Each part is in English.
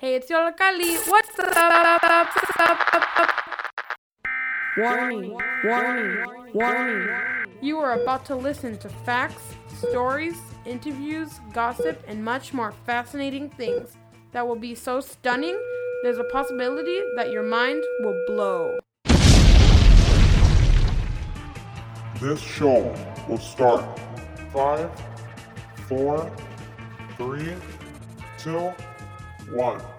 Hey, it's your Kali. What's up? Warning, warning, warning. You are about to listen to facts, stories, interviews, gossip, and much more fascinating things that will be so stunning, there's a possibility that your mind will blow. This show will start five, four, three, two, one.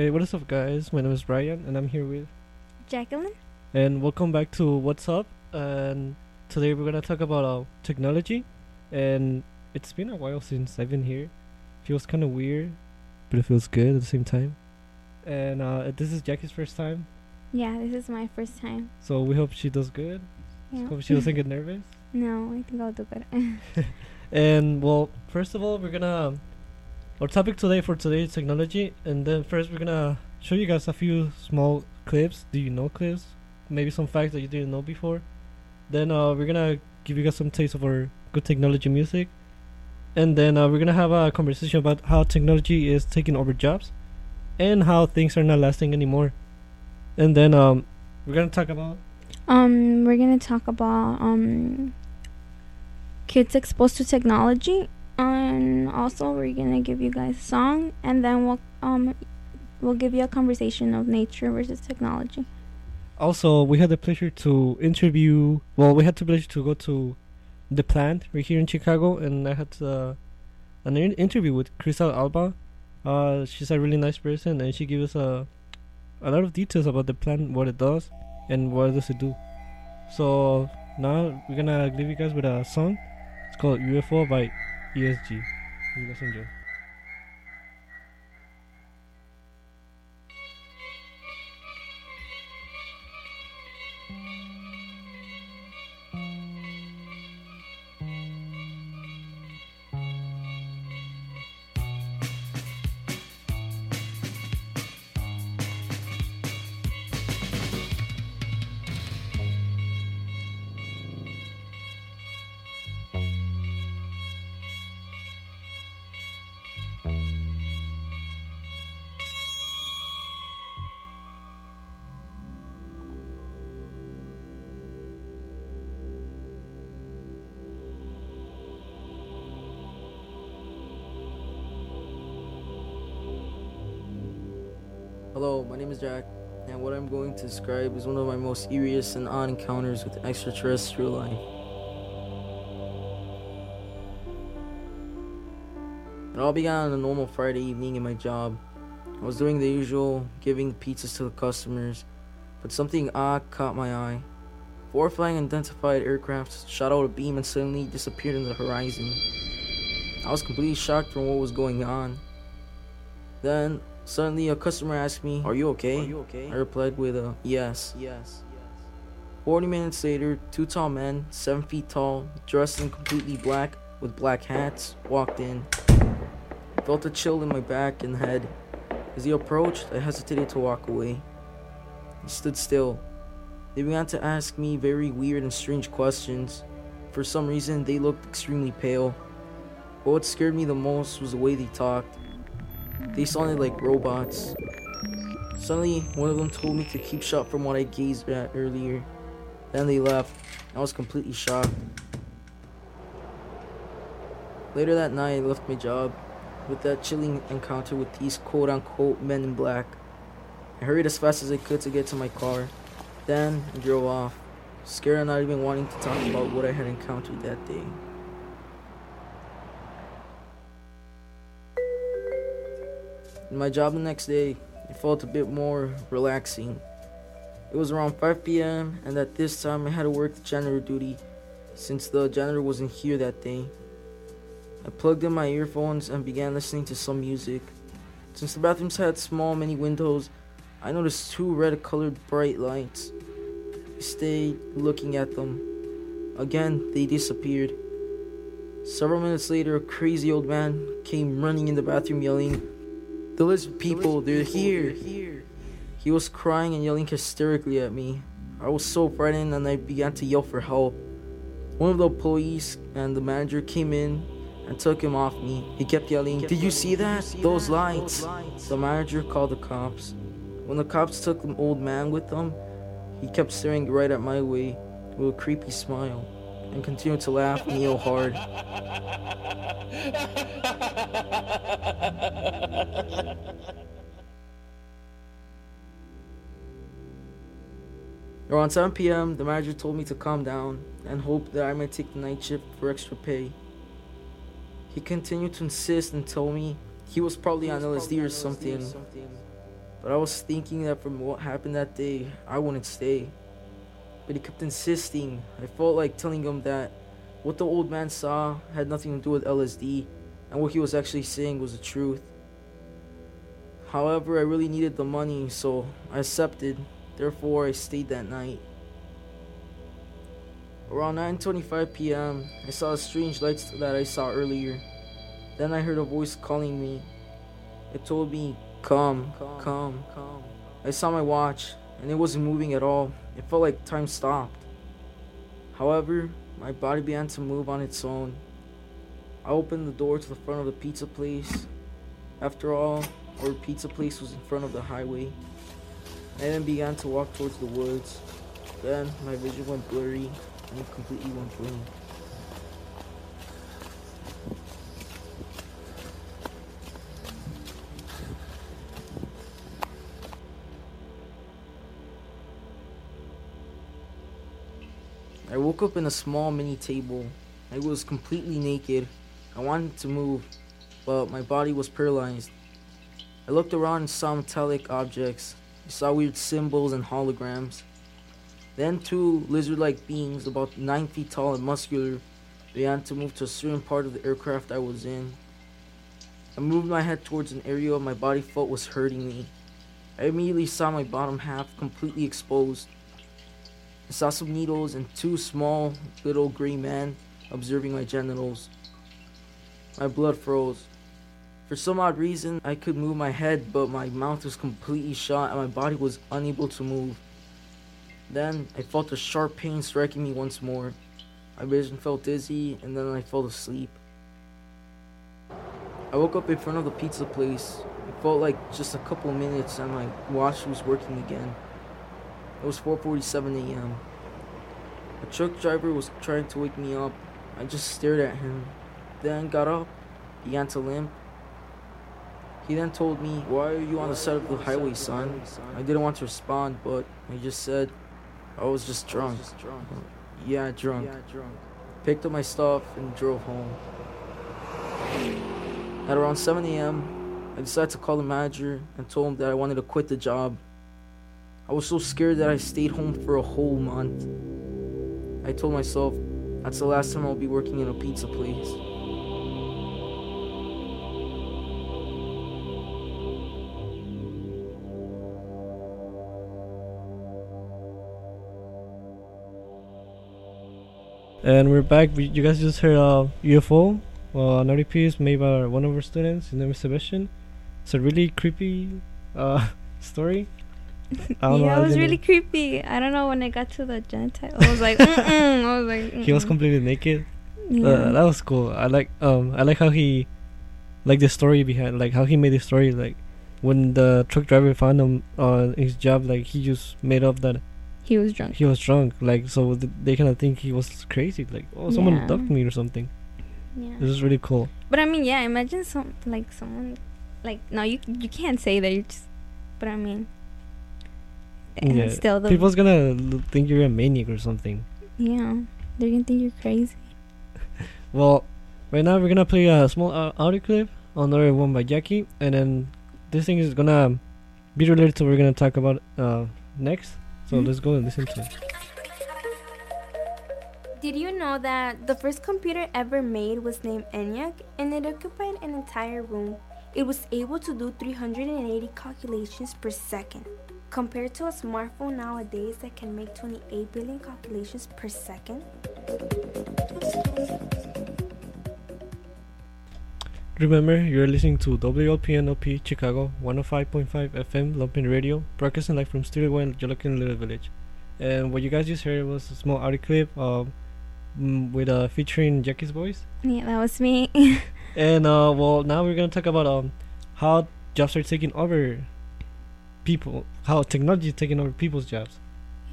Hey, what is up, guys? My name is Brian, and I'm here with. Jacqueline? And welcome back to What's Up. And today we're gonna talk about uh, technology. And it's been a while since I've been here. Feels kind of weird, but it feels good at the same time. And uh, this is Jackie's first time, Yeah, this is my first time. so we hope she does good. Yeah. Hope she doesn't get nervous. no, I think I'll do good. And well, first of all, we're gonna our topic today for today is technology, and then first we're gonna show you guys a few small clips. Do you know clips? Maybe some facts that you didn't know before. Then uh, we're gonna give you guys some taste of our good technology music, and then uh, we're gonna have a conversation about how technology is taking over jobs, and how things are not lasting anymore. And then um, we're gonna talk about um, we're gonna talk about um kids exposed to technology, and also we're gonna give you guys a song, and then we'll um we'll give you a conversation of nature versus technology. Also, we had the pleasure to interview. Well, we had the pleasure to go to the plant right here in Chicago, and I had uh, an in- interview with Crystal Alba. Uh, she's a really nice person, and she gave us a a lot of details about the plant, what it does, and what does it do. So now we're gonna leave you guys with a song. It's called UFO by ESG. You Hello, my name is Jack, and what I'm going to describe is one of my most eeriest and odd encounters with extraterrestrial life. It all began on a normal Friday evening in my job. I was doing the usual, giving pizzas to the customers, but something odd caught my eye. Four flying unidentified aircrafts shot out a beam and suddenly disappeared in the horizon. I was completely shocked from what was going on. Then, suddenly, a customer asked me, Are you okay? Are you okay? I replied with a yes. Yes. 40 minutes later, two tall men, 7 feet tall, dressed in completely black with black hats, walked in. I felt a chill in my back and head. As he approached, I hesitated to walk away. He stood still. They began to ask me very weird and strange questions. For some reason, they looked extremely pale. But what scared me the most was the way they talked. They sounded like robots. Suddenly, one of them told me to keep shut from what I gazed at earlier. Then they left. I was completely shocked. Later that night, I left my job with that chilling encounter with these quote unquote men in black. I hurried as fast as I could to get to my car. Then I drove off, scared and not even wanting to talk about what I had encountered that day. My job the next day, it felt a bit more relaxing. It was around 5 p.m., and at this time I had to work the janitor duty since the janitor wasn't here that day. I plugged in my earphones and began listening to some music. Since the bathrooms had small many windows, I noticed two red colored bright lights. I stayed looking at them. Again, they disappeared. Several minutes later, a crazy old man came running in the bathroom yelling, The lizard people, they're here. He was crying and yelling hysterically at me. I was so frightened and I began to yell for help. One of the police and the manager came in and took him off me. He kept yelling, Did you see that? Those lights. The manager called the cops. When the cops took the old man with them, he kept staring right at my way with a creepy smile and continued to laugh Neo hard. Around 7 p.m., the manager told me to calm down and hope that I might take the night shift for extra pay. He continued to insist and told me he was probably on LSD or something. But I was thinking that from what happened that day, I wouldn't stay. But he kept insisting. I felt like telling him that what the old man saw had nothing to do with LSD, and what he was actually saying was the truth. However, I really needed the money, so I accepted. Therefore, I stayed that night. Around 9:25 p.m., I saw the strange lights that I saw earlier. Then I heard a voice calling me. It told me, "Come, come, come." I saw my watch, and it wasn't moving at all. It felt like time stopped. However, my body began to move on its own. I opened the door to the front of the pizza place. After all, our pizza place was in front of the highway. I then began to walk towards the woods. Then my vision went blurry and it completely went blank. Woke up in a small mini table. I was completely naked. I wanted to move, but my body was paralyzed. I looked around and saw metallic objects. I saw weird symbols and holograms. Then two lizard-like beings, about nine feet tall and muscular, began to move to a certain part of the aircraft I was in. I moved my head towards an area my body felt was hurting me. I immediately saw my bottom half completely exposed. I saw some needles and two small little gray men observing my genitals. My blood froze. For some odd reason, I could move my head, but my mouth was completely shut and my body was unable to move. Then I felt a sharp pain striking me once more. My vision felt dizzy, and then I fell asleep. I woke up in front of the pizza place. It felt like just a couple minutes, and my watch was working again. It was 4:47 a.m. A truck driver was trying to wake me up. I just stared at him, then got up, began to limp. He then told me, "Why are you on the side of the highway, son?" I didn't want to respond, but I just said, "I was just drunk." Yeah, drunk. Picked up my stuff and drove home. At around 7 a.m., I decided to call the manager and told him that I wanted to quit the job. I was so scared that I stayed home for a whole month. I told myself that's the last time I'll be working in a pizza place. And we're back. You guys just heard uh, UFO, uh, an piece made by one of our students. His name is Sebastian. It's a really creepy uh, story. I know, yeah, it was really creepy. I don't know when I got to the Gentile, I was like, Mm-mm. I was like, He was completely naked. Yeah. Uh, that was cool. I like um I like how he like the story behind like how he made the story like when the truck driver found him on his job like he just made up that he was drunk. he was drunk like so th- they kind of think he was crazy like oh someone Yeah. ducked me or something. Yeah. This is really cool. But I mean, yeah. Imagine some like someone like no, you you can't say that. You just. But I mean. And Yeah, Still, the People's gonna l- think you're a maniac or something. yeah, they're gonna think you're crazy. Well, right now we're gonna play a small uh, audio clip, on another one by Jackie, and then this thing is gonna be related to what we're gonna talk about uh, next. So Mhm. let's go and listen to it. Did you know that the first computer ever made was named ENIAC and it occupied an entire room? It was able to do 380 calculations per second, compared to a smartphone nowadays that can make 28 billion calculations per second. Remember, you're listening to WLPN-LP Chicago 105.5 FM Lumpen Radio, broadcasting live from Studio One, Jolokin Little Village. And what you guys just heard was a small audio clip um, mm, with uh, featuring Jackie's voice. Yeah, that was me. And uh, well, now we're gonna talk about um how jobs are taking over people, how technology is taking over people's jobs.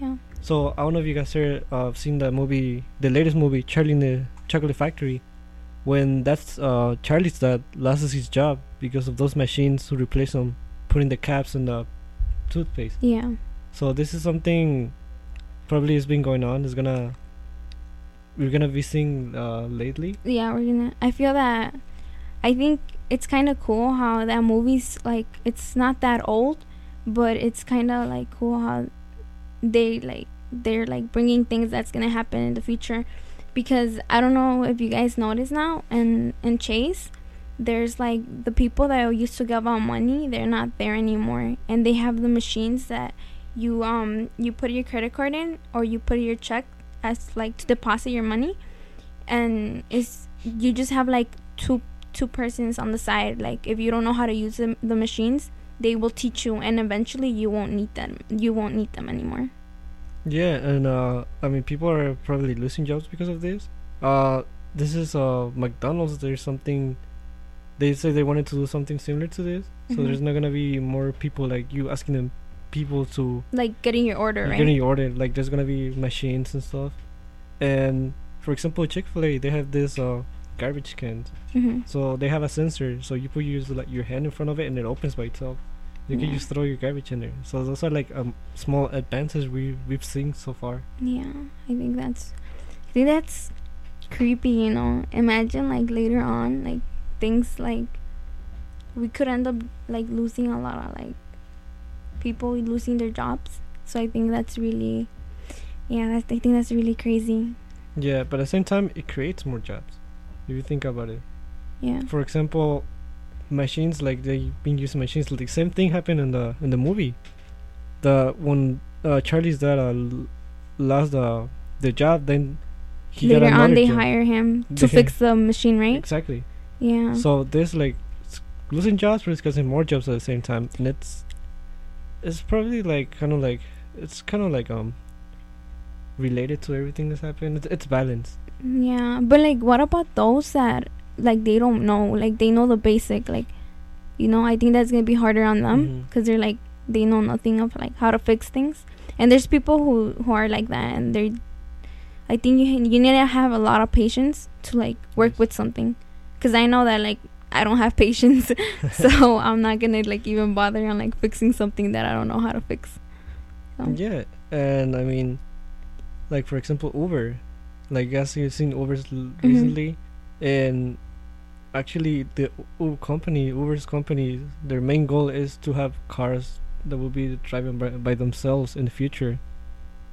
yeah. So I don't know if you guys heard, uh, seen that movie, the latest movie, Charlie in the Chocolate Factory, when that's uh, Charlie's dad loses his job because of those machines who replace him, putting the caps in the toothpaste. Yeah. So this is something probably has been going on. It's gonna we're gonna be seeing uh, lately. yeah we're gonna i feel that i think it's kind of cool how that movie's like it's not that old but it's kind of like cool how they like they're like bringing things that's gonna happen in the future. Because i don't know if you guys notice now and in chase there's like the people that used to give out money they're not there anymore. And they have the machines that you um you put your credit card in or you put your check as like to deposit your money. And it's you just have like two two persons on the side like if you don't know how to use the, the machines they will teach you and eventually you won't need them you won't need them anymore Yeah, and uh, I mean, people are probably losing jobs because of this. Uh, this is uh McDonald's. There's something. They say they wanted to do something similar to this, so Mhm. there's not gonna be more people like you asking them people to like getting your order like, right getting your order. Like there's gonna be machines and stuff. And for example, Chick Fil A, they have this uh garbage cans. hmm So they have a sensor, so you put your like your hand in front of it and it opens by itself. You can just throw your garbage in there. So those are like um small advances we we've seen so far. yeah i think that's i think that's creepy you know imagine like later on like things like we could end up like losing a lot of like people losing their jobs so i think that's really yeah that's, i think that's really crazy Yeah, but at the same time, it creates more jobs. If you think about it. yeah For example, machines like they've been using machines. Like the same thing happened in the in the movie. The when uh, Charlie's dad uh, lost the the job, then he got later on they job. hire him to They- fix the machine right Exactly. yeah So there's like losing jobs, but it's getting more jobs at the same time, and it's it's probably like kind of like it's kind of like um related to everything that's happened. It's, it's balanced. Yeah, but like, what about those that like they don't know? Like they know the basic. Like, you know, I think that's gonna be harder on them mm-hmm. because they're like they know nothing of like how to fix things. And there's people who who are like that, and they're. I think you you need to have a lot of patience to like work Yes. with something, because I know that like I don't have patience, so I'm not gonna like even bother on like fixing something that I don't know how to fix. So. Yeah, and I mean, like for example, Uber. Like, as you've seen Ubers Mm-hmm. recently, and actually the Uber company, Uber's company, their main goal is to have cars that will be driving by, by themselves in the future,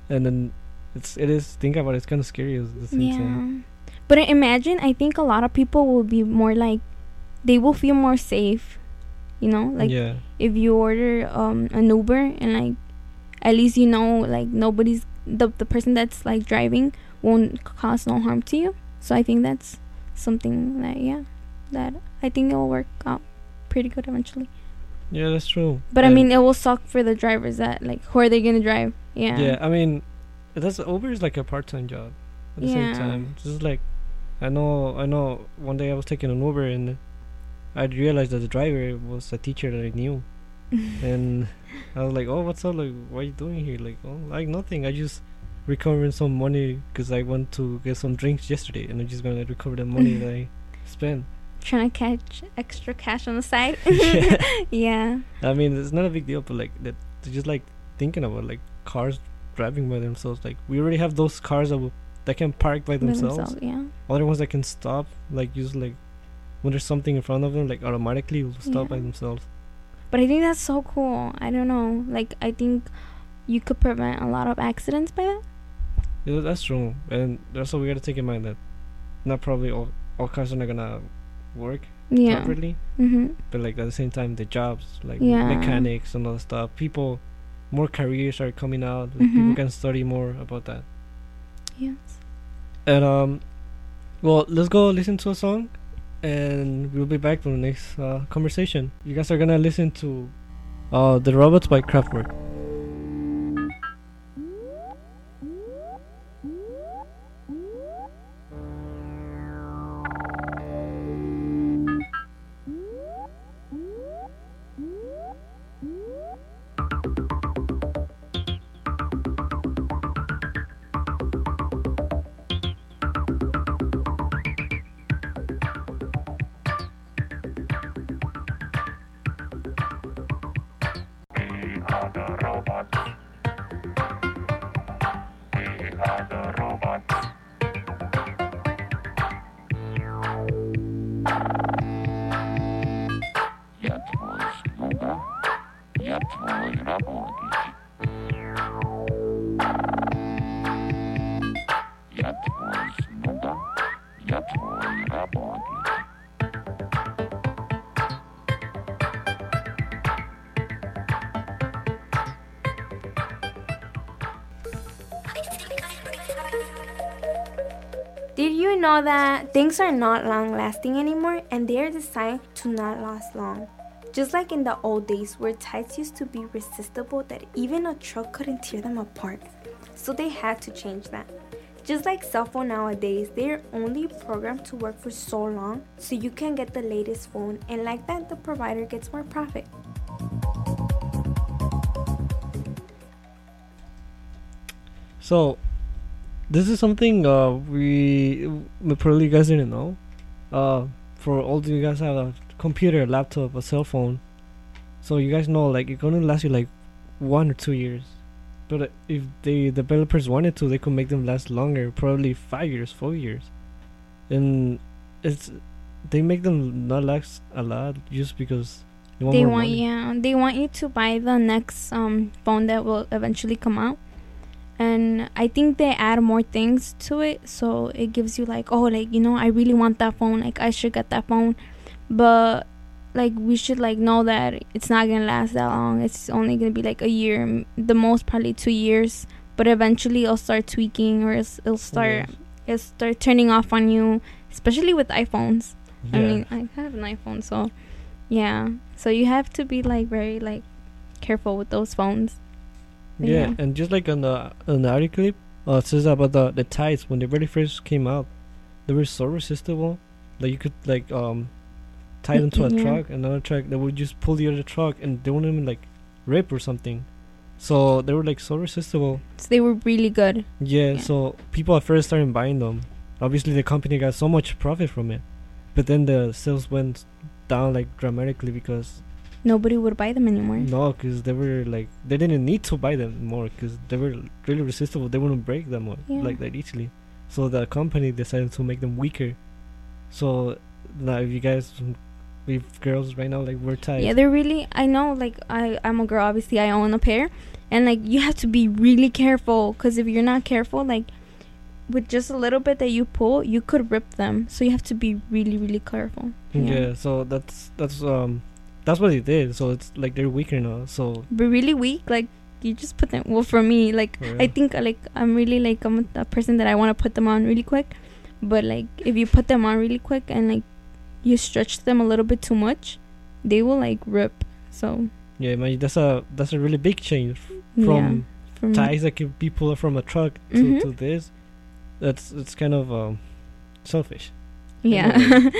and then it's it is think about it, it's kind of scary at the same Yeah. time. But I imagine I think a lot of people will be more like they will feel more safe. You know, like yeah, if you order um an Uber and like at least you know like nobody's the the person that's like driving won't cause no harm to you. So I think that's something that yeah that I think it will work out pretty good eventually. yeah, that's true. But I mean it will suck for the drivers that like who are they gonna drive? Yeah. Yeah, I mean, that's Uber is like a part-time job. At the Yeah. same time, just like I know, I know. One day I was taking an Uber and I realized that the driver was a teacher that I knew, and I was like, "Oh, what's up? Like, what are you doing here?" Like, "Oh, like nothing. I just recovering some money because I went to get some drinks yesterday, and I'm just gonna recover the money that I spent." Trying to catch extra cash on the side. Yeah. yeah. I mean, it's not a big deal, but like that, just like thinking about like cars driving by themselves. Like we already have those cars that will, that can park by by themselves. themselves, Yeah. Other ones that can stop, like use like when there's something in front of them, like automatically will stop by themselves. But I think that's so cool. I don't know. Like I think you could prevent a lot of accidents by that. Yeah, that's true, and also we gotta take in mind that not probably all all cars are not gonna work Yeah. properly, Mhm. but like at the same time, the jobs like Yeah. mechanics and all that stuff, people, more careers are coming out. Like, People Mhm. can study more about that. Yes. And um, well, let's go listen to a song, and we'll be back for the next uh, conversation. You guys are gonna listen to uh, "The Robots" by Kraftwerk. Things are not long lasting anymore and they are designed to not last long? Just like in the old days where tights used to be resistible that even a truck couldn't tear them apart. So they had to change that. Just like cell phone nowadays, they are only programmed to work for so long so you can get the latest phone and like that the provider gets more profit. So, this is something uh, we probably you guys didn't know. Uh, for all of you guys have a computer, a laptop, a cell phone, so you guys know like it's gonna last you like one or two years. But if the developers wanted to, they could make them last longer, probably five years, four years, and it's they make them not last a lot just because they want they want yeah they want you to buy the next um phone that will eventually come out and i think they add more things to it. So it gives you like oh like you know i really want that phone. Like i should get that phone. But like we should like know that it's not gonna last that long. It's only gonna be like a year the most probably two years. But eventually it'll start tweaking or it's, it'll start Yes. it'll start turning off on you especially with iphones. I mean, I have an iPhone, so yeah. So you have to be like very like careful with those phones. Yeah, Yeah. and just like on the on the audio clip, uh, it says about the the tights when they very first came out, they were so resistible that you could like um tie them to a Yeah. truck, another truck that would just pull the other truck, and they wouldn't even like rip or something. So they were like so resistible. So they were really good. Yeah, Yeah. so people at first started buying them. Obviously, the company got so much profit from it, but then the sales went down like dramatically because Nobody would buy them anymore. no, because they were like they didn't need to buy them more because they were really resistible. They wouldn't break them more Yeah. like that easily. So the company decided to make them weaker. So now if you guys, we girls right now, like we're tight. Yeah, they're really. I know, like I, I'm a girl. Obviously, I own a pair, and like you have to be really careful because if you're not careful, like with just a little bit that you pull, you could rip them. So you have to be really, really careful. yeah. So that's that's um, that's what they did. So it's like they're weaker now. So But really weak, like you just put them. Well, for me, like for I think like I'm really like I'm a person that I want to put them on really quick, but like if you put them on really quick and like you stretch them a little bit too much, they will like rip. So yeah, man, that's a that's a really big change yeah, from ties that can be pulled from a truck to, Mhm. to this. That's it's kind of um, selfish. Yeah.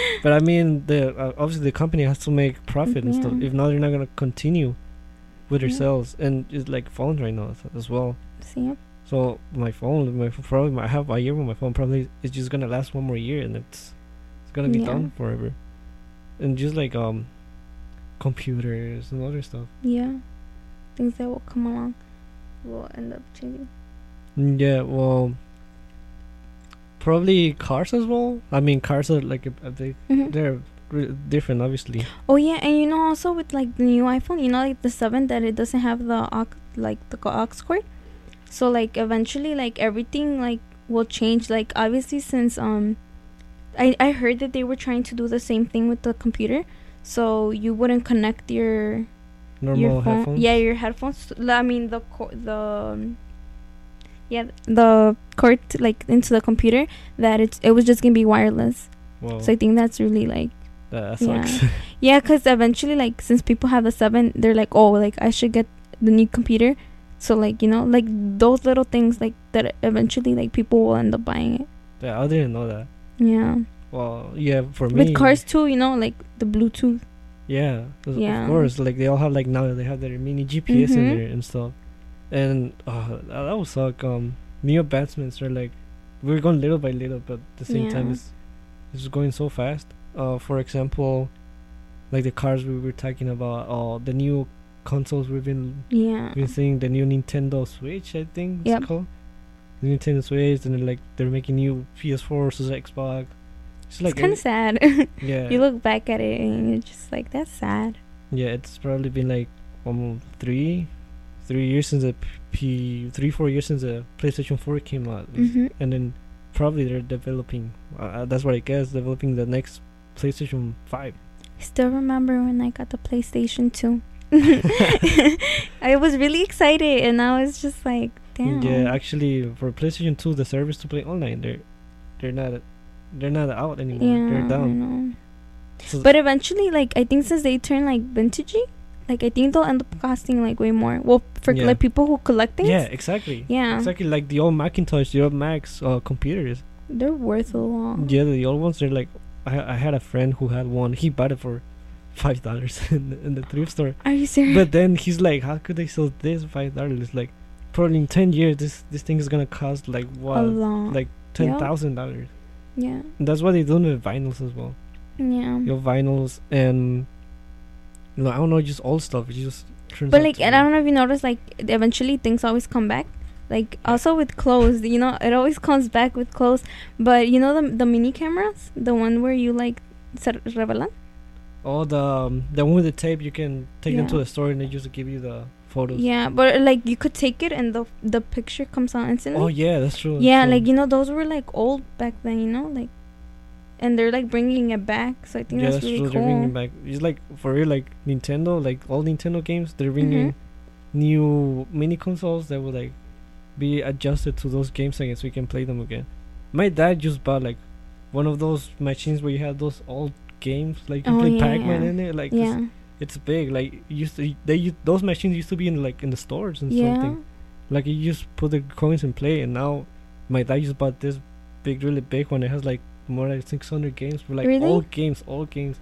But I mean, the uh, obviously the company has to make profit and stuff. If not, they're not gonna continue with their Yeah. sales, and it's like phones right now as- well. See, So my phone, my probably I have a year with my phone. Probably it's just gonna last one more year, and it's it's gonna be done forever. And just like um, computers and other stuff. yeah, things that will come along will end up changing. Mm, Yeah, well, probably cars as well. I mean, cars are like a, a big. Mhm. They're re- different, obviously. Oh yeah, and you know also with like the new iPhone, you know like the seven that it doesn't have the aux like the aux cord. So like eventually like everything like will change. Like obviously since um, I I heard that they were trying to do the same thing with the computer, so you wouldn't connect your Normal your phone. headphones. Yeah, your headphones. I mean the co- the. um, yeah, the cord like into the computer that it's it was just gonna be wireless. Well, So I think that's really like that yeah. sucks. yeah, because eventually, like, since people have the seven, they're like, oh, like, I should get the new computer. So, like, you know, like, those little things, like, that eventually, like, people will end up buying it. yeah, I didn't know that. Yeah. Well, yeah, for me. With cars, too, you know, like, the Bluetooth. Yeah, Yeah. of course. Like they all have like now they have their mini GPS in Mhm. there and stuff, and uh, that, would suck. Um, new advancements are like we're going little by little, but at the same time it's it's going so fast. Uh, for example, like the cars we were talking about, uh, the new consoles we've been Yeah. been seeing, the new Nintendo Switch, I think it's called. The Nintendo Switch, and then like they're making new PS4 versus Xbox. It's like it's kind of sad. yeah, you look back at it and you're just like, that's sad. Yeah, it's probably been like almost three, three years since the P, three four years since the PlayStation Four came out, hmm and then probably they're developing. Uh, that's what I guess, developing the next PlayStation Five. Still remember when I got the PlayStation 2. I was really excited and I was just like, damn. Yeah, actually, for PlayStation Two, the service to play online, they're they're not they're not out anymore. Yeah, they're down. So- But eventually, like I think since they turn like vintagey, like I think they'll end up costing like way more. Well, for Yeah. like people who collect things, yeah, exactly. Yeah. exactly like the old Macintosh, the old Macs uh, computers. they're worth a lot. Yeah, the old ones. They're like, I I had a friend who had one. He bought it for five dollars in the, in the thrift store. Are you serious? But then he's like, how could they sell this five dollars? Like, probably in ten years, this this thing is gonna cost like a what, lot. like ten thousand dollars. yeah, And that's what they do with vinyls as well. yeah. Your vinyls and, you know, I don't know, just old stuff. It just turns. But like, and I don't know if you notice, like eventually things always come back. Like also with clothes, you know, it always comes back with clothes. But you know the the mini cameras, the one where you like ser- revelan. Oh, the um, the one with the tape, you can take them to the store and they just give you the photos. Yeah, but like you could take it and the the picture comes out instantly. Oh yeah, that's true. that's yeah, true. like you know, those were like old back then, you know, like, and they're like bringing it back. So I think yeah, that's, that's really true. cool. They're bringing back. It's like for real, like Nintendo, like all Nintendo games, they're Mm-hmm. bringing new mini consoles that will like be adjusted to those games again, so we can play them again. My dad just bought like one of those machines where you have those old games, like you Oh, play yeah, Pac-Man yeah. in it. Like it's, yeah, it's big. Like used to, they used, those machines used to be in like in the stores and yeah, something. Like you just put the coins and play, and now my dad just bought this big, really big one. It has like more like 600 games but like Really? old games, old games.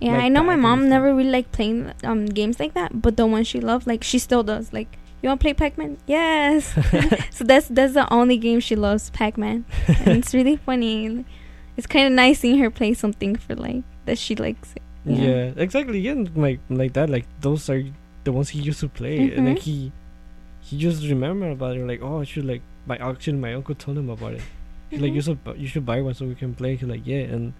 yeah. like I know my mom never really liked playing um games like that, but the one she loved, like she still does. Like, you want to play Pac-Man? Yes. so that's that's the only game she loves, Pac-Man, and it's really funny. It's kind of nice seeing her play something for like that she likes. It. Yeah. Yeah. exactly. Yeah, like like that. Like those are the ones he used to play, and like he he just remember about it. Like oh, I should like my actually my uncle told him about it. He's like you should you should buy one so we can play. He's like yeah, and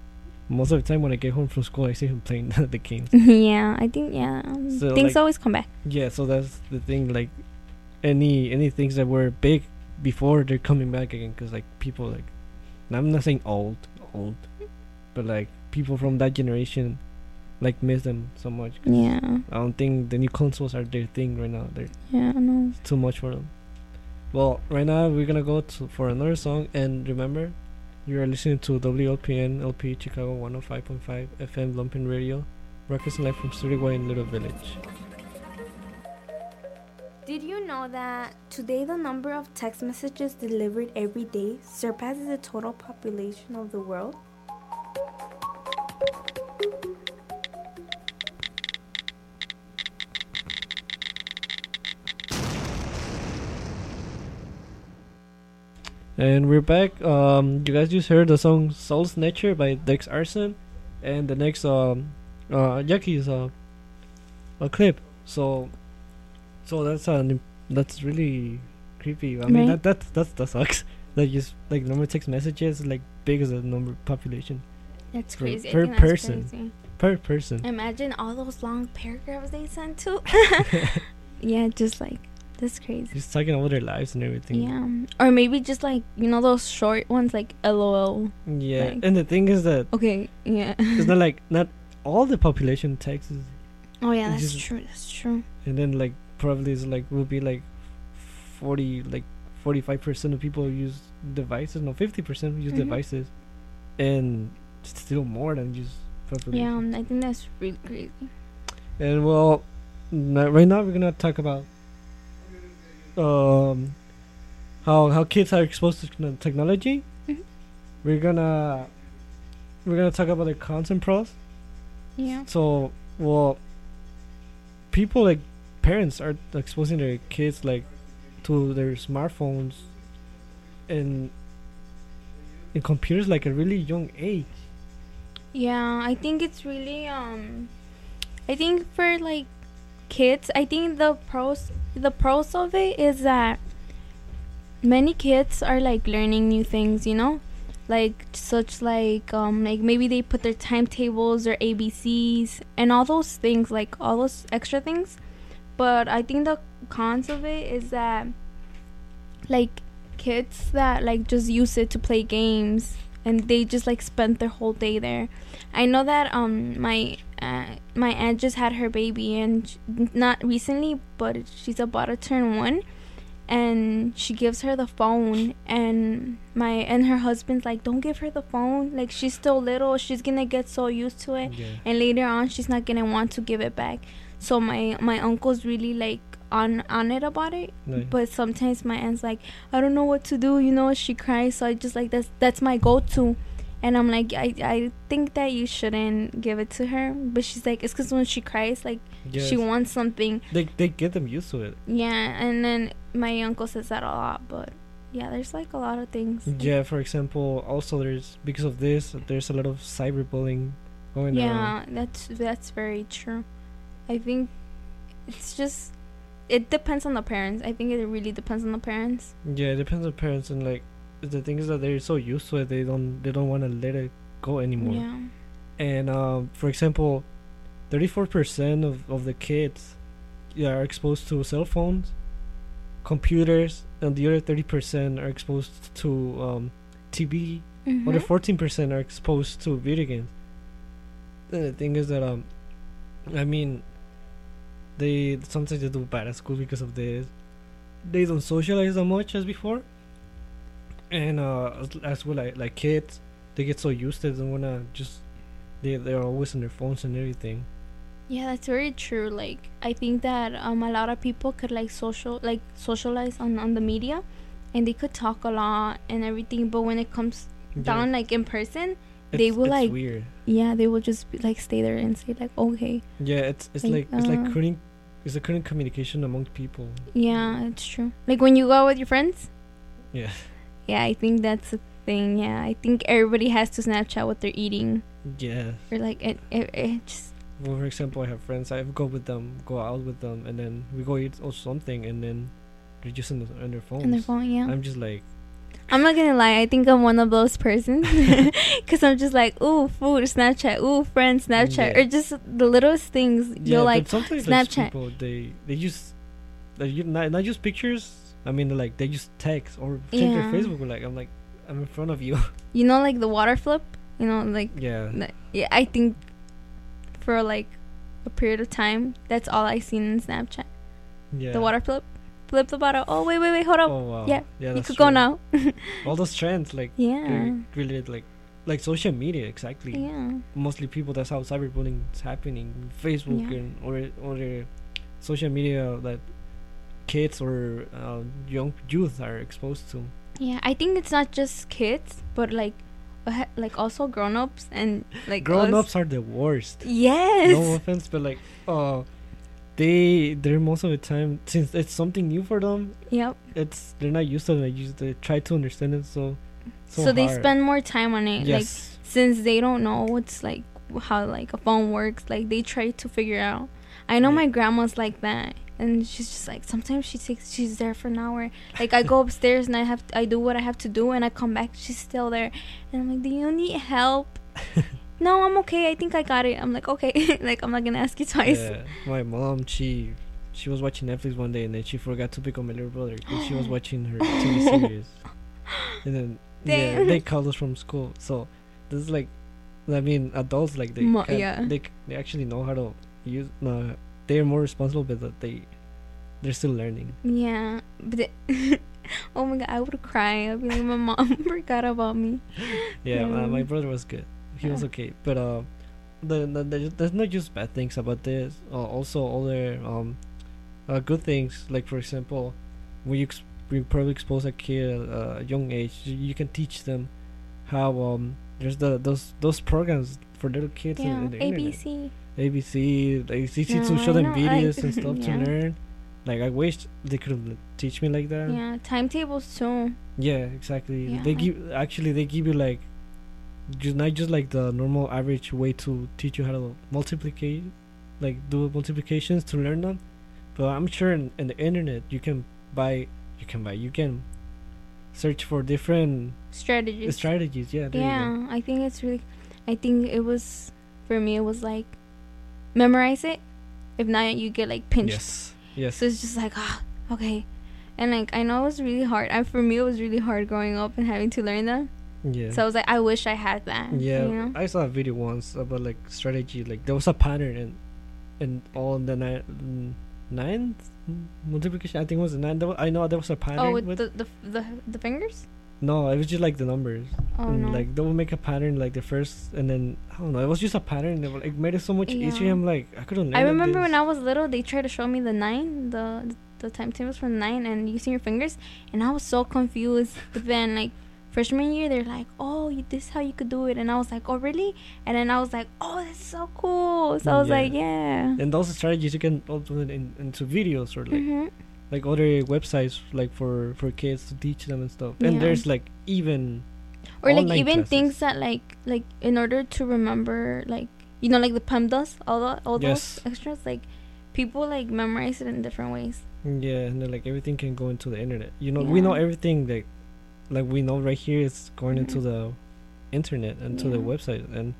most of the time when I get home from school, I see him playing the, games. yeah, I think yeah. um, So, things like- always come back. Yeah, so that's the thing. Like, any any things that were big before, they're coming back again. Cause like people like, I'm not saying old, old, but like people from that generation, like miss them so much. 'cause Yeah, I don't think the new consoles are their thing right now. They're yeah, I know. too much for them. Well, right now we're gonna go to for another song, and remember, you are listening to WLPN LP Chicago 105.5 FM Lumpen Radio, broadcasting live from Studio Y in Little Village. Did you know that today the number of text messages delivered every day surpasses the total population of the world? And we're back. Um, you guys just heard the song "Soul Snatcher" by Dex Arson, and the next um, uh, Yaki's uh, a clip. So, so that's uh, that's really creepy. I mean, Right. that that that that sucks. Like just like number text messages like big as a number population That's Per- crazy. Per that's person. crazy. per person. Imagine all those long paragraphs they sent to. yeah, just like that's crazy. Just talking about their lives and everything. Yeah, or maybe just like you know those short ones like LOL. Yeah, Like- and the thing is that Okay, yeah. it's not like not all the population texts, oh yeah, that's just- true. That's true. and then like probably it's like will be like forty like forty five percent of people use devices, no fifty percent use Mhm. devices, and still more than use population. Yeah, um, I think that's really crazy. And well, right now we're gonna talk about um how how kids are exposed to techno- technology. Mhm. We're gonna we're gonna talk about the cons and pros. Yeah. So well, people like parents are exposing their kids like to their smartphones and and computers like a really young age. Yeah, I think it's really um I think for like kids, I think the pros the pros of it is that many kids are like learning new things, you know? Like such like um like maybe they put their timetables or ABCs and all those things like all those extra things. But I think the cons of it is that like kids that like just use it to play games and they just like spent their whole day there. I know that um my uh, my aunt just had her baby and sh- not recently, but she's about to turn one, and she gives her the phone and my and her husband's like, don't give her the phone. Like she's still little, she's gonna get so used to it, Yeah. and later on she's not gonna want to give it back. So my my uncle's really like on on it about it. But sometimes my aunt's like i don't know what to do. You know she cries. So i just like that's that's my go-to and i'm like i i think that you shouldn't give it to her. But she's like it's because when she cries like she wants something. They they get them used to it. yeah and then my uncle says that a lot but yeah there's like a lot of things. Yeah, for example, also there's because of this, there's a lot of cyberbullying going on. yeah that's that's very true. I think it's just it depends on the parents. I think it really depends on the parents. Yeah, it depends on parents and like the thing is that they're so used to it, they don't they don't want to let it go anymore. yeah And um, for example, thirty-four percent of of the kids yeah, are exposed to cell phones, computers, and the other thirty percent are exposed to um, TV. Other Mhm. fourteen percent are exposed to video games. And the thing is that um, I mean, they sometimes they do bad at school because of this. They don't socialize as much as before. And uh, as, as well, like like kids, they get so used to it, they wanna just they they're always on their phones and everything. Yeah, that's very true. Like I think that um a lot of people could like social like socialize on on the media, and they could talk a lot and everything. But when it comes down like in person, they will, it's like- weird. yeah, they will just be, like stay there and say like okay. Yeah, it's it's like, like, it's like uh, couldn't it's a couldn't communication among people. Yeah, it's true. Like when you go out with your friends. Yeah. Yeah, I think that's a thing. Yeah, I think everybody has to Snapchat what they're eating, Yeah. or like it it, it just Well, for example, I have friends. I go with them, go out with them, and then we go eat or something, and then they're just on, the, on their phones. on their phone. Yeah. I'm just like, I'm not gonna lie. I think I'm one of those persons because I'm just like, ooh, food, Snapchat, ooh, friends, Snapchat, Yeah. or just the littlest things. yeah, You're like, but sometimes like, Snapchat. people they they use they use not, not just pictures. I mean, like they just text or check their Facebook. Like I'm like I'm in front of you. you know, like the water flip. You know, like yeah. Like, yeah, I think for like a period of time, that's all I seen in Snapchat. Yeah. The water flip, flip the bottle. Oh wait, wait, wait, hold up. Oh wow. Yeah, Yeah. you could go now. All those trends, like Yeah, really like like social media exactly. yeah, Mostly people. That's how cyberbullying is happening. Facebook Yeah. and or or the social media that kids or uh, young youth are exposed to. yeah. I think it's not just kids, but like, like also grown-ups and like grown-ups are the worst. Yes. no offense, but like, uh, they they're most of the time since it's something new for them. Yep. It's they're not used to it. They they try to understand it. So so, So, they spend more time on it. Like since they don't know what's like how like a phone works, like they try to figure out. I know Yeah. my grandma's like that, and she's just like sometimes she takes she's there for an hour. Like I go upstairs and I have I do what I have to do, and I come back, she's still there, and I'm like, do you need help? no, I'm okay. I think I got it. I'm like okay, like I'm not gonna ask you twice. yeah. My mom she she was watching Netflix one day and then she forgot to pick up my little brother because she was watching her TV series. And then yeah, they called us from school. So this is like, I mean, adults like they Mo- yeah. they they actually know how to use. No, they're more responsible, but that they they're still learning. Yeah, but oh my god, I would cry. I'd be like, my mom forgot about me. Yeah, uh, my Yeah. brother was good. He was okay, but uh, the, the, the there's not just bad things about this. Uh, also, other um, uh, good things. Like for example, when you ex- we probably expose a kid at a young age, you, you can teach them how um there's the those those programs for little kids in, Yeah, in the internet. ABC. Like easy No, to show them like, videos and stuff yeah. to learn. Like I wish they could teach me like that. Yeah, timetables too. Yeah, exactly. Yeah. They give actually they give you like just not just like the normal average way to teach you how to multiplicate, like do multiplications to learn them. But I'm sure in, in the internet you can buy, you can buy, you can search for different Strategies. strategies. Yeah, yeah, I think it's really. I think it was for me. It was like memorize it. If not, you get like pinched. Yes, yes. So it's just like ah, okay. And like I know it was really hard. And for me, it was really hard growing up and having to learn them. yeah. So I was like, I wish I had that. Yeah, You know? I saw a video once about like strategy. Like there was a pattern and and all the ni- ninth multiplication. I think it was the nine. I know there was a pattern. Oh, with with the, the the the fingers. No, it was just like the numbers. Oh and no. like they would make a pattern like the first, and then I don't know. It was just a pattern. It like made it so much easier. I'm like I couldn't. I remember when I was little, they tried to show me the nine, the the timetables for nine, and using your fingers, and I was so confused. But then, like freshman year, they're like, "Oh, you, this is how you could do it," and I was like, "Oh, really?" And then I was like, "Oh, that's so cool!" So I was Yeah. like, "Yeah." And those strategies you can it in, into videos or like hmm like other websites like for for kids to teach them and stuff. And there's like even Or like even classes. things that like like in order to remember like you know like the PEMDAS, all the all Yes. those extras, like people like memorize it in different ways. Yeah, and then like everything can go into the internet. You know, we know everything like like we know right here is going into Mhm. the internet and to the website and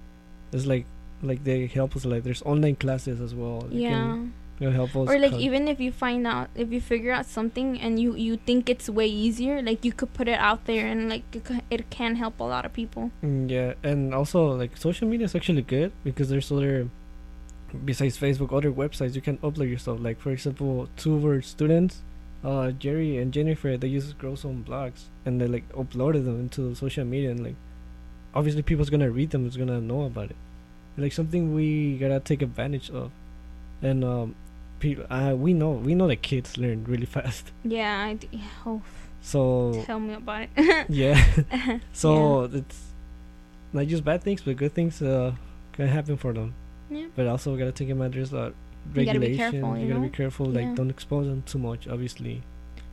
it's like like they help us like there's online classes as well. You yeah. can, you know, help us or like even if you find out if you figure out something and you you think it's way easier like you could put it out there and like it, ca- it can help a lot of people Mm, yeah, and also like social media is actually good because there's other besides Facebook, other websites you can upload yourself. Like for example, two of our students, uh, Jerry and Jennifer, they use Grow Some blogs and they like uploaded them into social media and like obviously people's gonna read them, is gonna know about it. Like something we gotta take advantage of, and um, people, uh, we know we know that kids learn really fast. yeah i d- oh So tell me about it yeah, so it's not just bad things, but good things uh can happen for them. yeah But also we gotta take in mind there's a You gotta be regulation. careful, you you gotta know? be careful. Like Yeah. don't expose them too much. Obviously,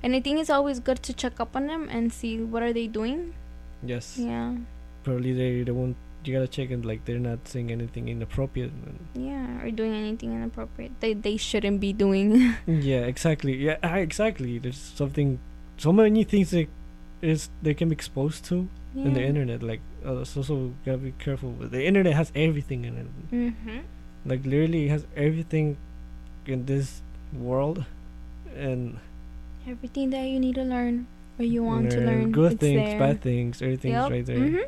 and i think it's always good to check up on them and see what are they doing yes. yeah Probably they they won't. You gotta check and like they're not saying anything inappropriate. yeah or doing anything inappropriate they they shouldn't be doing yeah, exactly. Yeah, ah, exactly. There's something, so many things that is they can be exposed to in the internet. Like, uh, so so gotta be careful. with The internet has everything in it. Mm-hmm. Like, literally, it has everything in this world, and Everything that you need to learn or you want to learn. good things, there. bad things, everything's Yep. right there. Mhm.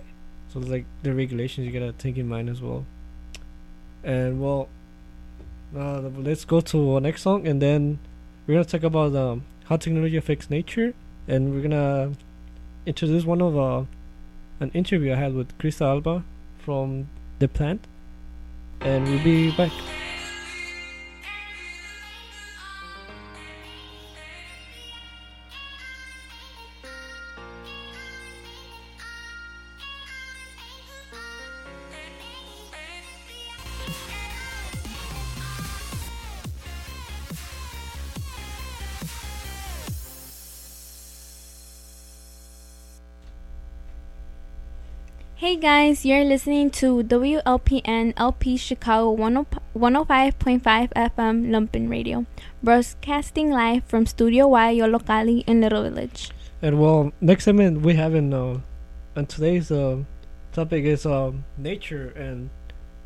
So like the regulations you gotta take in mind as well. And well, uh, let's go to our next song, and then we're gonna talk about um, how technology affects nature, and we're gonna introduce one of uh, an interview I had with Krista Alba from the plant, and we'll be back. Guys, you're listening to WLPN LP Chicago 10 105.5 FM Lumpen Radio, broadcasting live from Studio Y Yollocalli in Little Village. And well, next segment we have in uh, and today's uh, topic is um, nature and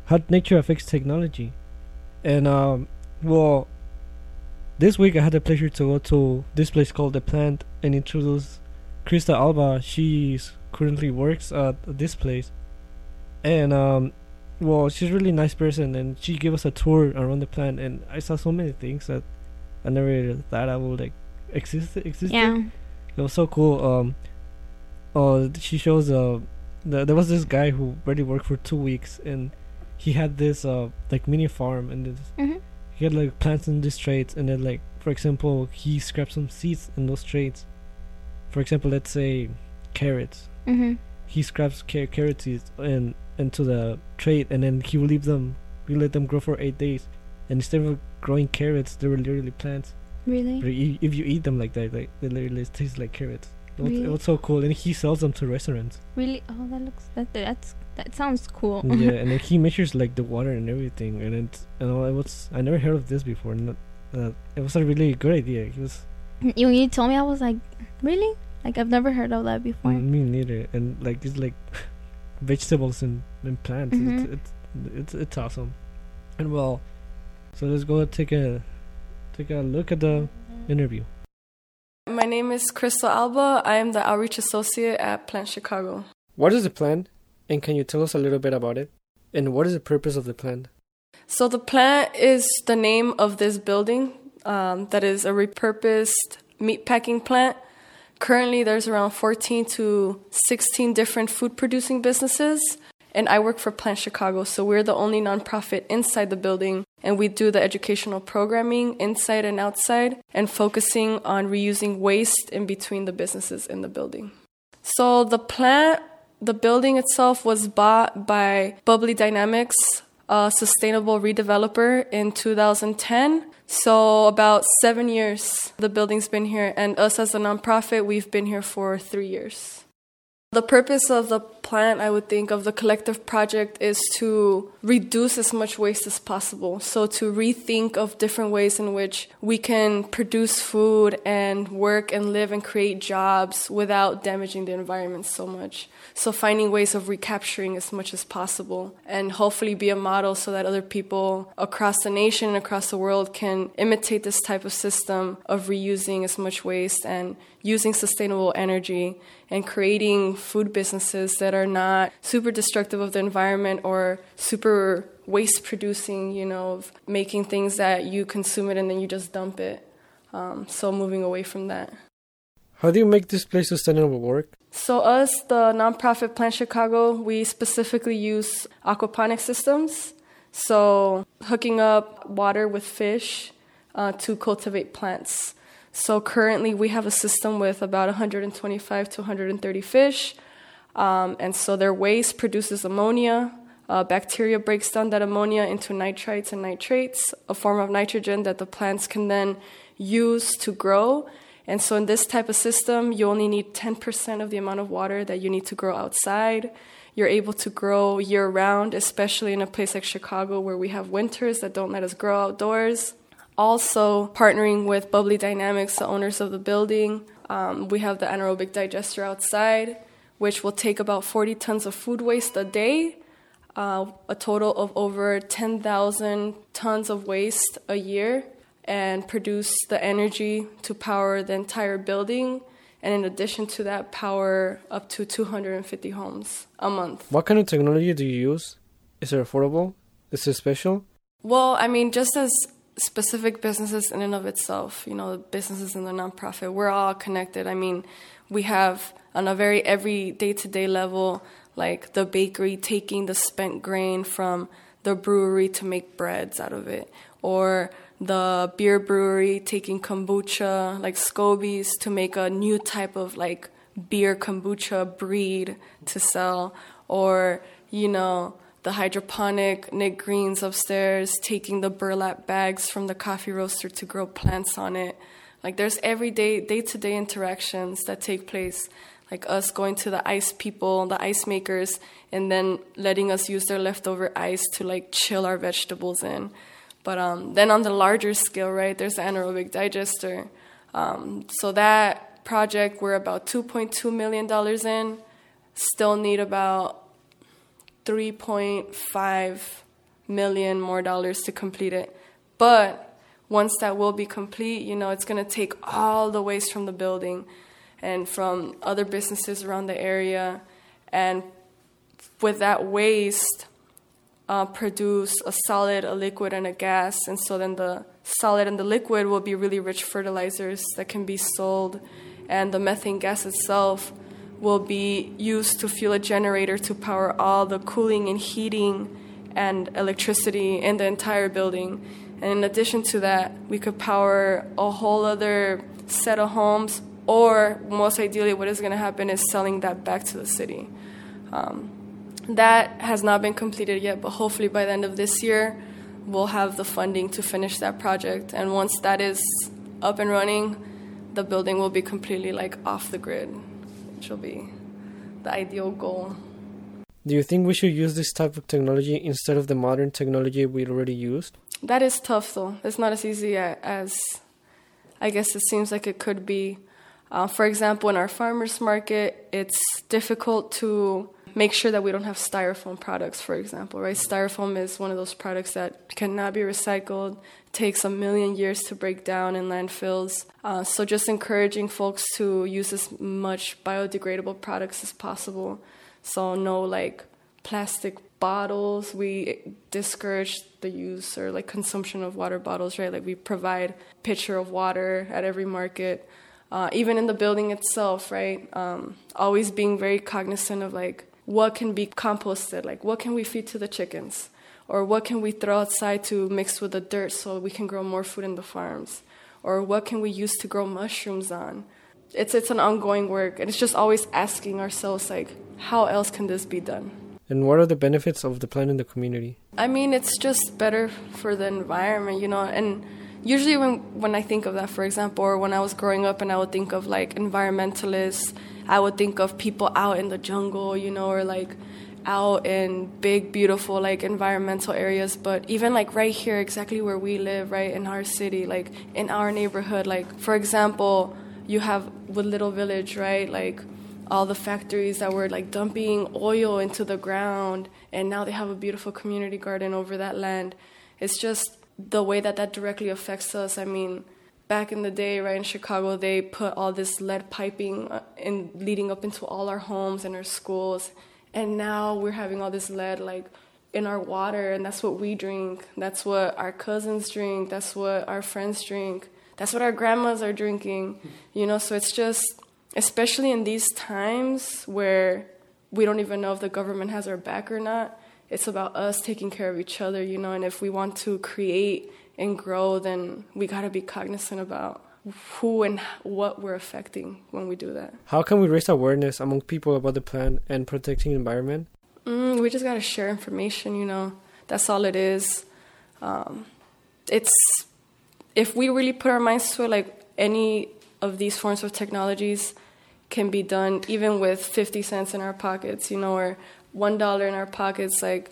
how nature affects technology. And um, well, this week I had the pleasure to go to this place called the Plant and introduce Krista Alba. She's currently works at this place, and um, well, she's a really nice person, and she gave us a tour around the plant, and I saw so many things that I never thought I would like exist existed. Yeah. It was so cool. Um, uh, she shows uh, the, there was this guy who already worked for two weeks, and he had this uh like mini farm, and this, Mhm. he had like plants in these trays, and then like for example, he scrapped some seeds in those trays. For example, let's say carrots. Mhm. He scraps ca- carrot seeds in into the tray, and then he will leave them. We let them grow for eight days, and instead of growing carrots, they were literally plants. Really? i- if you eat them like that, like they literally taste like carrots. It was, it Really? was so cool, and he sells them to restaurants. Really? Oh, that looks that that's that sounds cool. yeah, and then he measures like the water and everything, and it, you know, it was I never heard of this before. And uh, it was a really good idea. He was you you told me I was like, really? Like I've never heard of that before. me neither, and like it's like vegetables and, and plants. Mhm. It's, it's it's it's awesome. And well, so let's go take a take a look at the interview. My name is Crystal Alba. I am the outreach associate at Plant Chicago. What is the plant, and can you tell us a little bit about it? And what is the purpose of the plant? So, the plant is the name of this building um, that is a repurposed meatpacking plant. Currently, there's around 14 to 16 different food producing businesses, and I work for Plant Chicago. So, we're the only nonprofit inside the building, and we do the educational programming inside and outside, and focusing on reusing waste in between the businesses in the building. So the plant, the building itself was bought by Bubbly Dynamics, a sustainable redeveloper, in 2010. So about seven years the building's been here, and us as a nonprofit, we've been here for three years. The purpose of the plant, I would think, of the collective project is to reduce as much waste as possible. So, to rethink of different ways in which we can produce food and work and live and create jobs without damaging the environment so much. So, finding ways of recapturing as much as possible and hopefully be a model so that other people across the nation and across the world can imitate this type of system of reusing as much waste and using sustainable energy and creating food businesses that are not super destructive of the environment or super waste producing, you know, of making things that you consume it and then you just dump it. Um, so moving away from that. How do you make this place sustainable work? So us, the nonprofit Plant Chicago, we specifically use aquaponic systems. So hooking up water with fish uh, to cultivate plants. So currently we have a system with about 125 to 130 fish. Um, and so their waste produces ammonia. Uh, bacteria breaks down that ammonia into nitrites and nitrates, a form of nitrogen that the plants can then use to grow. And so, in this type of system, you only need 10% of the amount of water that you need to grow outside. You're able to grow year round, especially in a place like Chicago where we have winters that don't let us grow outdoors. Also, partnering with Bubbly Dynamics, the owners of the building, Um, we have the anaerobic digester outside, which will take about 40 tons of food waste a day, uh, a total of over 10,000 tons of waste a year, and produce the energy to power the entire building. And in addition to that, power up to 250 homes a month. What kind of technology do you use? Is it affordable? Is it special? Well, I mean, just as specific businesses in and of itself, you know, businesses in the nonprofit, we're all connected. I mean, we have on a very every day to day level, like the bakery taking the spent grain from the brewery to make breads out of it, or the beer brewery taking kombucha, like scobies, to make a new type of like beer kombucha breed to sell, or, you know, the hydroponic Nick Greens upstairs taking the burlap bags from the coffee roaster to grow plants on it. Like there's everyday day to day interactions that take place. Like us going to the ice people, the ice makers, and then letting us use their leftover ice to like chill our vegetables in. But um, then on the larger scale, right, there's the anaerobic digester. Um, so that project we're about 2.2 million dollars in. Still need about 3.5 million more dollars to complete it. But once that will be complete, you know, it's going to take all the waste from the building and from other businesses around the area. And with that waste, uh, produce a solid, a liquid, and a gas. And so then the solid and the liquid will be really rich fertilizers that can be sold. And the methane gas itself will be used to fuel a generator to power all the cooling and heating and electricity in the entire building. And in addition to that, we could power a whole other set of homes, or most ideally, what is going to happen is selling that back to the city. Um, that has not been completed yet, but hopefully by the end of this year, we'll have the funding to finish that project. And once that is up and running, the building will be completely like off the grid which will be the ideal goal. Do you think we should use this type of technology instead of the modern technology we already used? That is tough, though. It's not as easy as I guess it seems like it could be. Uh, for example, in our farmers market, it's difficult to make sure that we don't have styrofoam products, for example, right? Styrofoam is one of those products that cannot be recycled, takes a million years to break down in landfills. Uh, so just encouraging folks to use as much biodegradable products as possible. So no like plastic bottles. We discourage the use or like consumption of water bottles, right? Like we provide pitcher of water at every market. Uh, even in the building itself, right? Um, always being very cognizant of like what can be composted, like what can we feed to the chickens, or what can we throw outside to mix with the dirt so we can grow more food in the farms, or what can we use to grow mushrooms on. It's it's an ongoing work, and it's just always asking ourselves like, how else can this be done? And what are the benefits of the plant in the community? I mean, it's just better for the environment, you know, and usually when when I think of that, for example, or when I was growing up and I would think of like environmentalists, I would think of people out in the jungle, you know, or like out in big beautiful like environmental areas. But even like right here exactly where we live right in our city like in our neighborhood like for example you have with little village right like all the factories that were like dumping oil into the ground and now they have a beautiful community garden over that land. It's just the way that that directly affects us. I mean back in the day right in chicago they put all this lead piping uh, in leading up into all our homes and our schools. And now we're having all this lead like in our water and that's what we drink. That's what our cousins drink. That's what our friends drink. That's what our grandmas are drinking. You know so it's just especially in these times where we don't even know if the government has our back or not it's about us taking care of each other you know and if we want to create and grow then we got to be cognizant about who and what we're affecting when we do that. How can we raise awareness among people about the plant and protecting the environment? Mm, we just got to share information, you know. That's all it is. Um, it's if we really put our minds to it, like any of these forms of technologies can be done even with 50 cents in our pockets, you know, or $1 in our pockets. Like,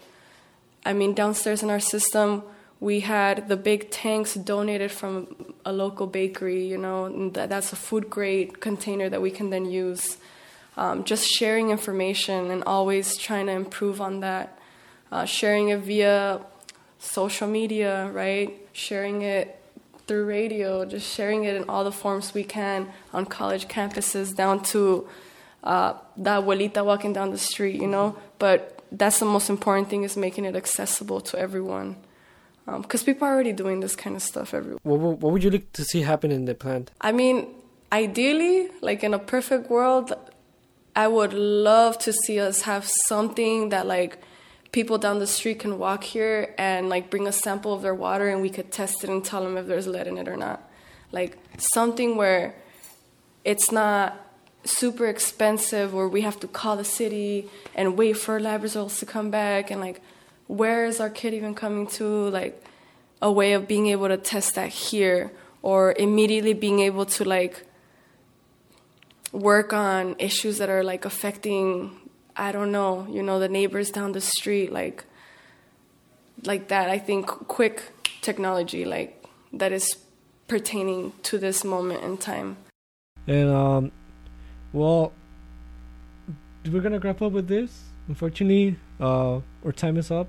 I mean, downstairs in our system, we had the big tanks donated from a local bakery, you know, that's a food grade container that we can then use. Um, just sharing information and always trying to improve on that. Uh, sharing it via social media, right? Sharing it through radio, just sharing it in all the forms we can on college campuses, down to uh, the abuelita walking down the street, you know. But that's the most important thing is making it accessible to everyone, because um, people are already doing this kind of stuff everywhere. What, what, what would you like to see happen in the plant? I mean, ideally, like in a perfect world, I would love to see us have something that like people down the street can walk here and like bring a sample of their water and we could test it and tell them if there's lead in it or not. Like something where it's not super expensive where we have to call the city and wait for lab results to come back and like where is our kid even coming to like a way of being able to test that here or immediately being able to like work on issues that are like affecting I don't know, you know, the neighbors down the street, like, like that. I think quick technology, like that is pertaining to this moment in time. And um, well, we're gonna wrap up with this. Unfortunately, uh, our time is up,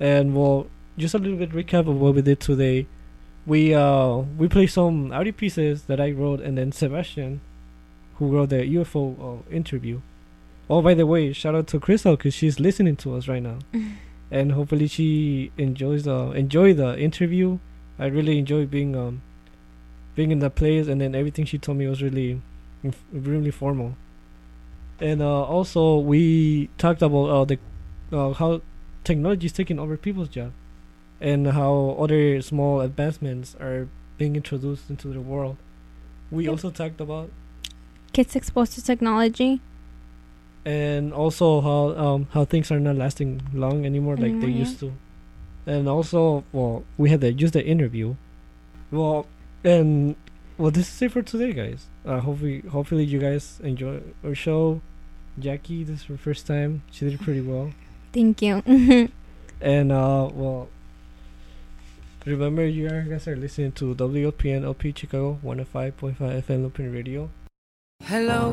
and well, just a little bit recap of what we did today. We uh we played some audio pieces that I wrote, and then Sebastian, who wrote the UFO uh, interview. Oh, by the way, shout out to Crystal because she's listening to us right now, and hopefully she enjoys the enjoy the interview. I really enjoy being um being in that place, and then everything she told me was really inf- really formal. And uh, also we talked about uh, the uh, how technology is taking over people's job, and how other small advancements are being introduced into the world. We Yep. also talked about Kids exposed to technology. And also how um how things are not lasting long anymore like they Anymore, yeah. used to. And also well we had to use the interview. Well and well this is it for today guys. Uh hopefully hopefully you guys enjoy our show. Jackie this is her first time. She did pretty well. Thank you. and uh well remember you guys are listening to WLPN LP Chicago 105.5 FM Lumpen Radio. Hello,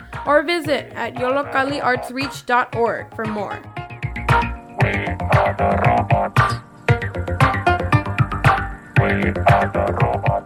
or visit at yolocaliartsreach.org for more. We are the robots. We are the robots.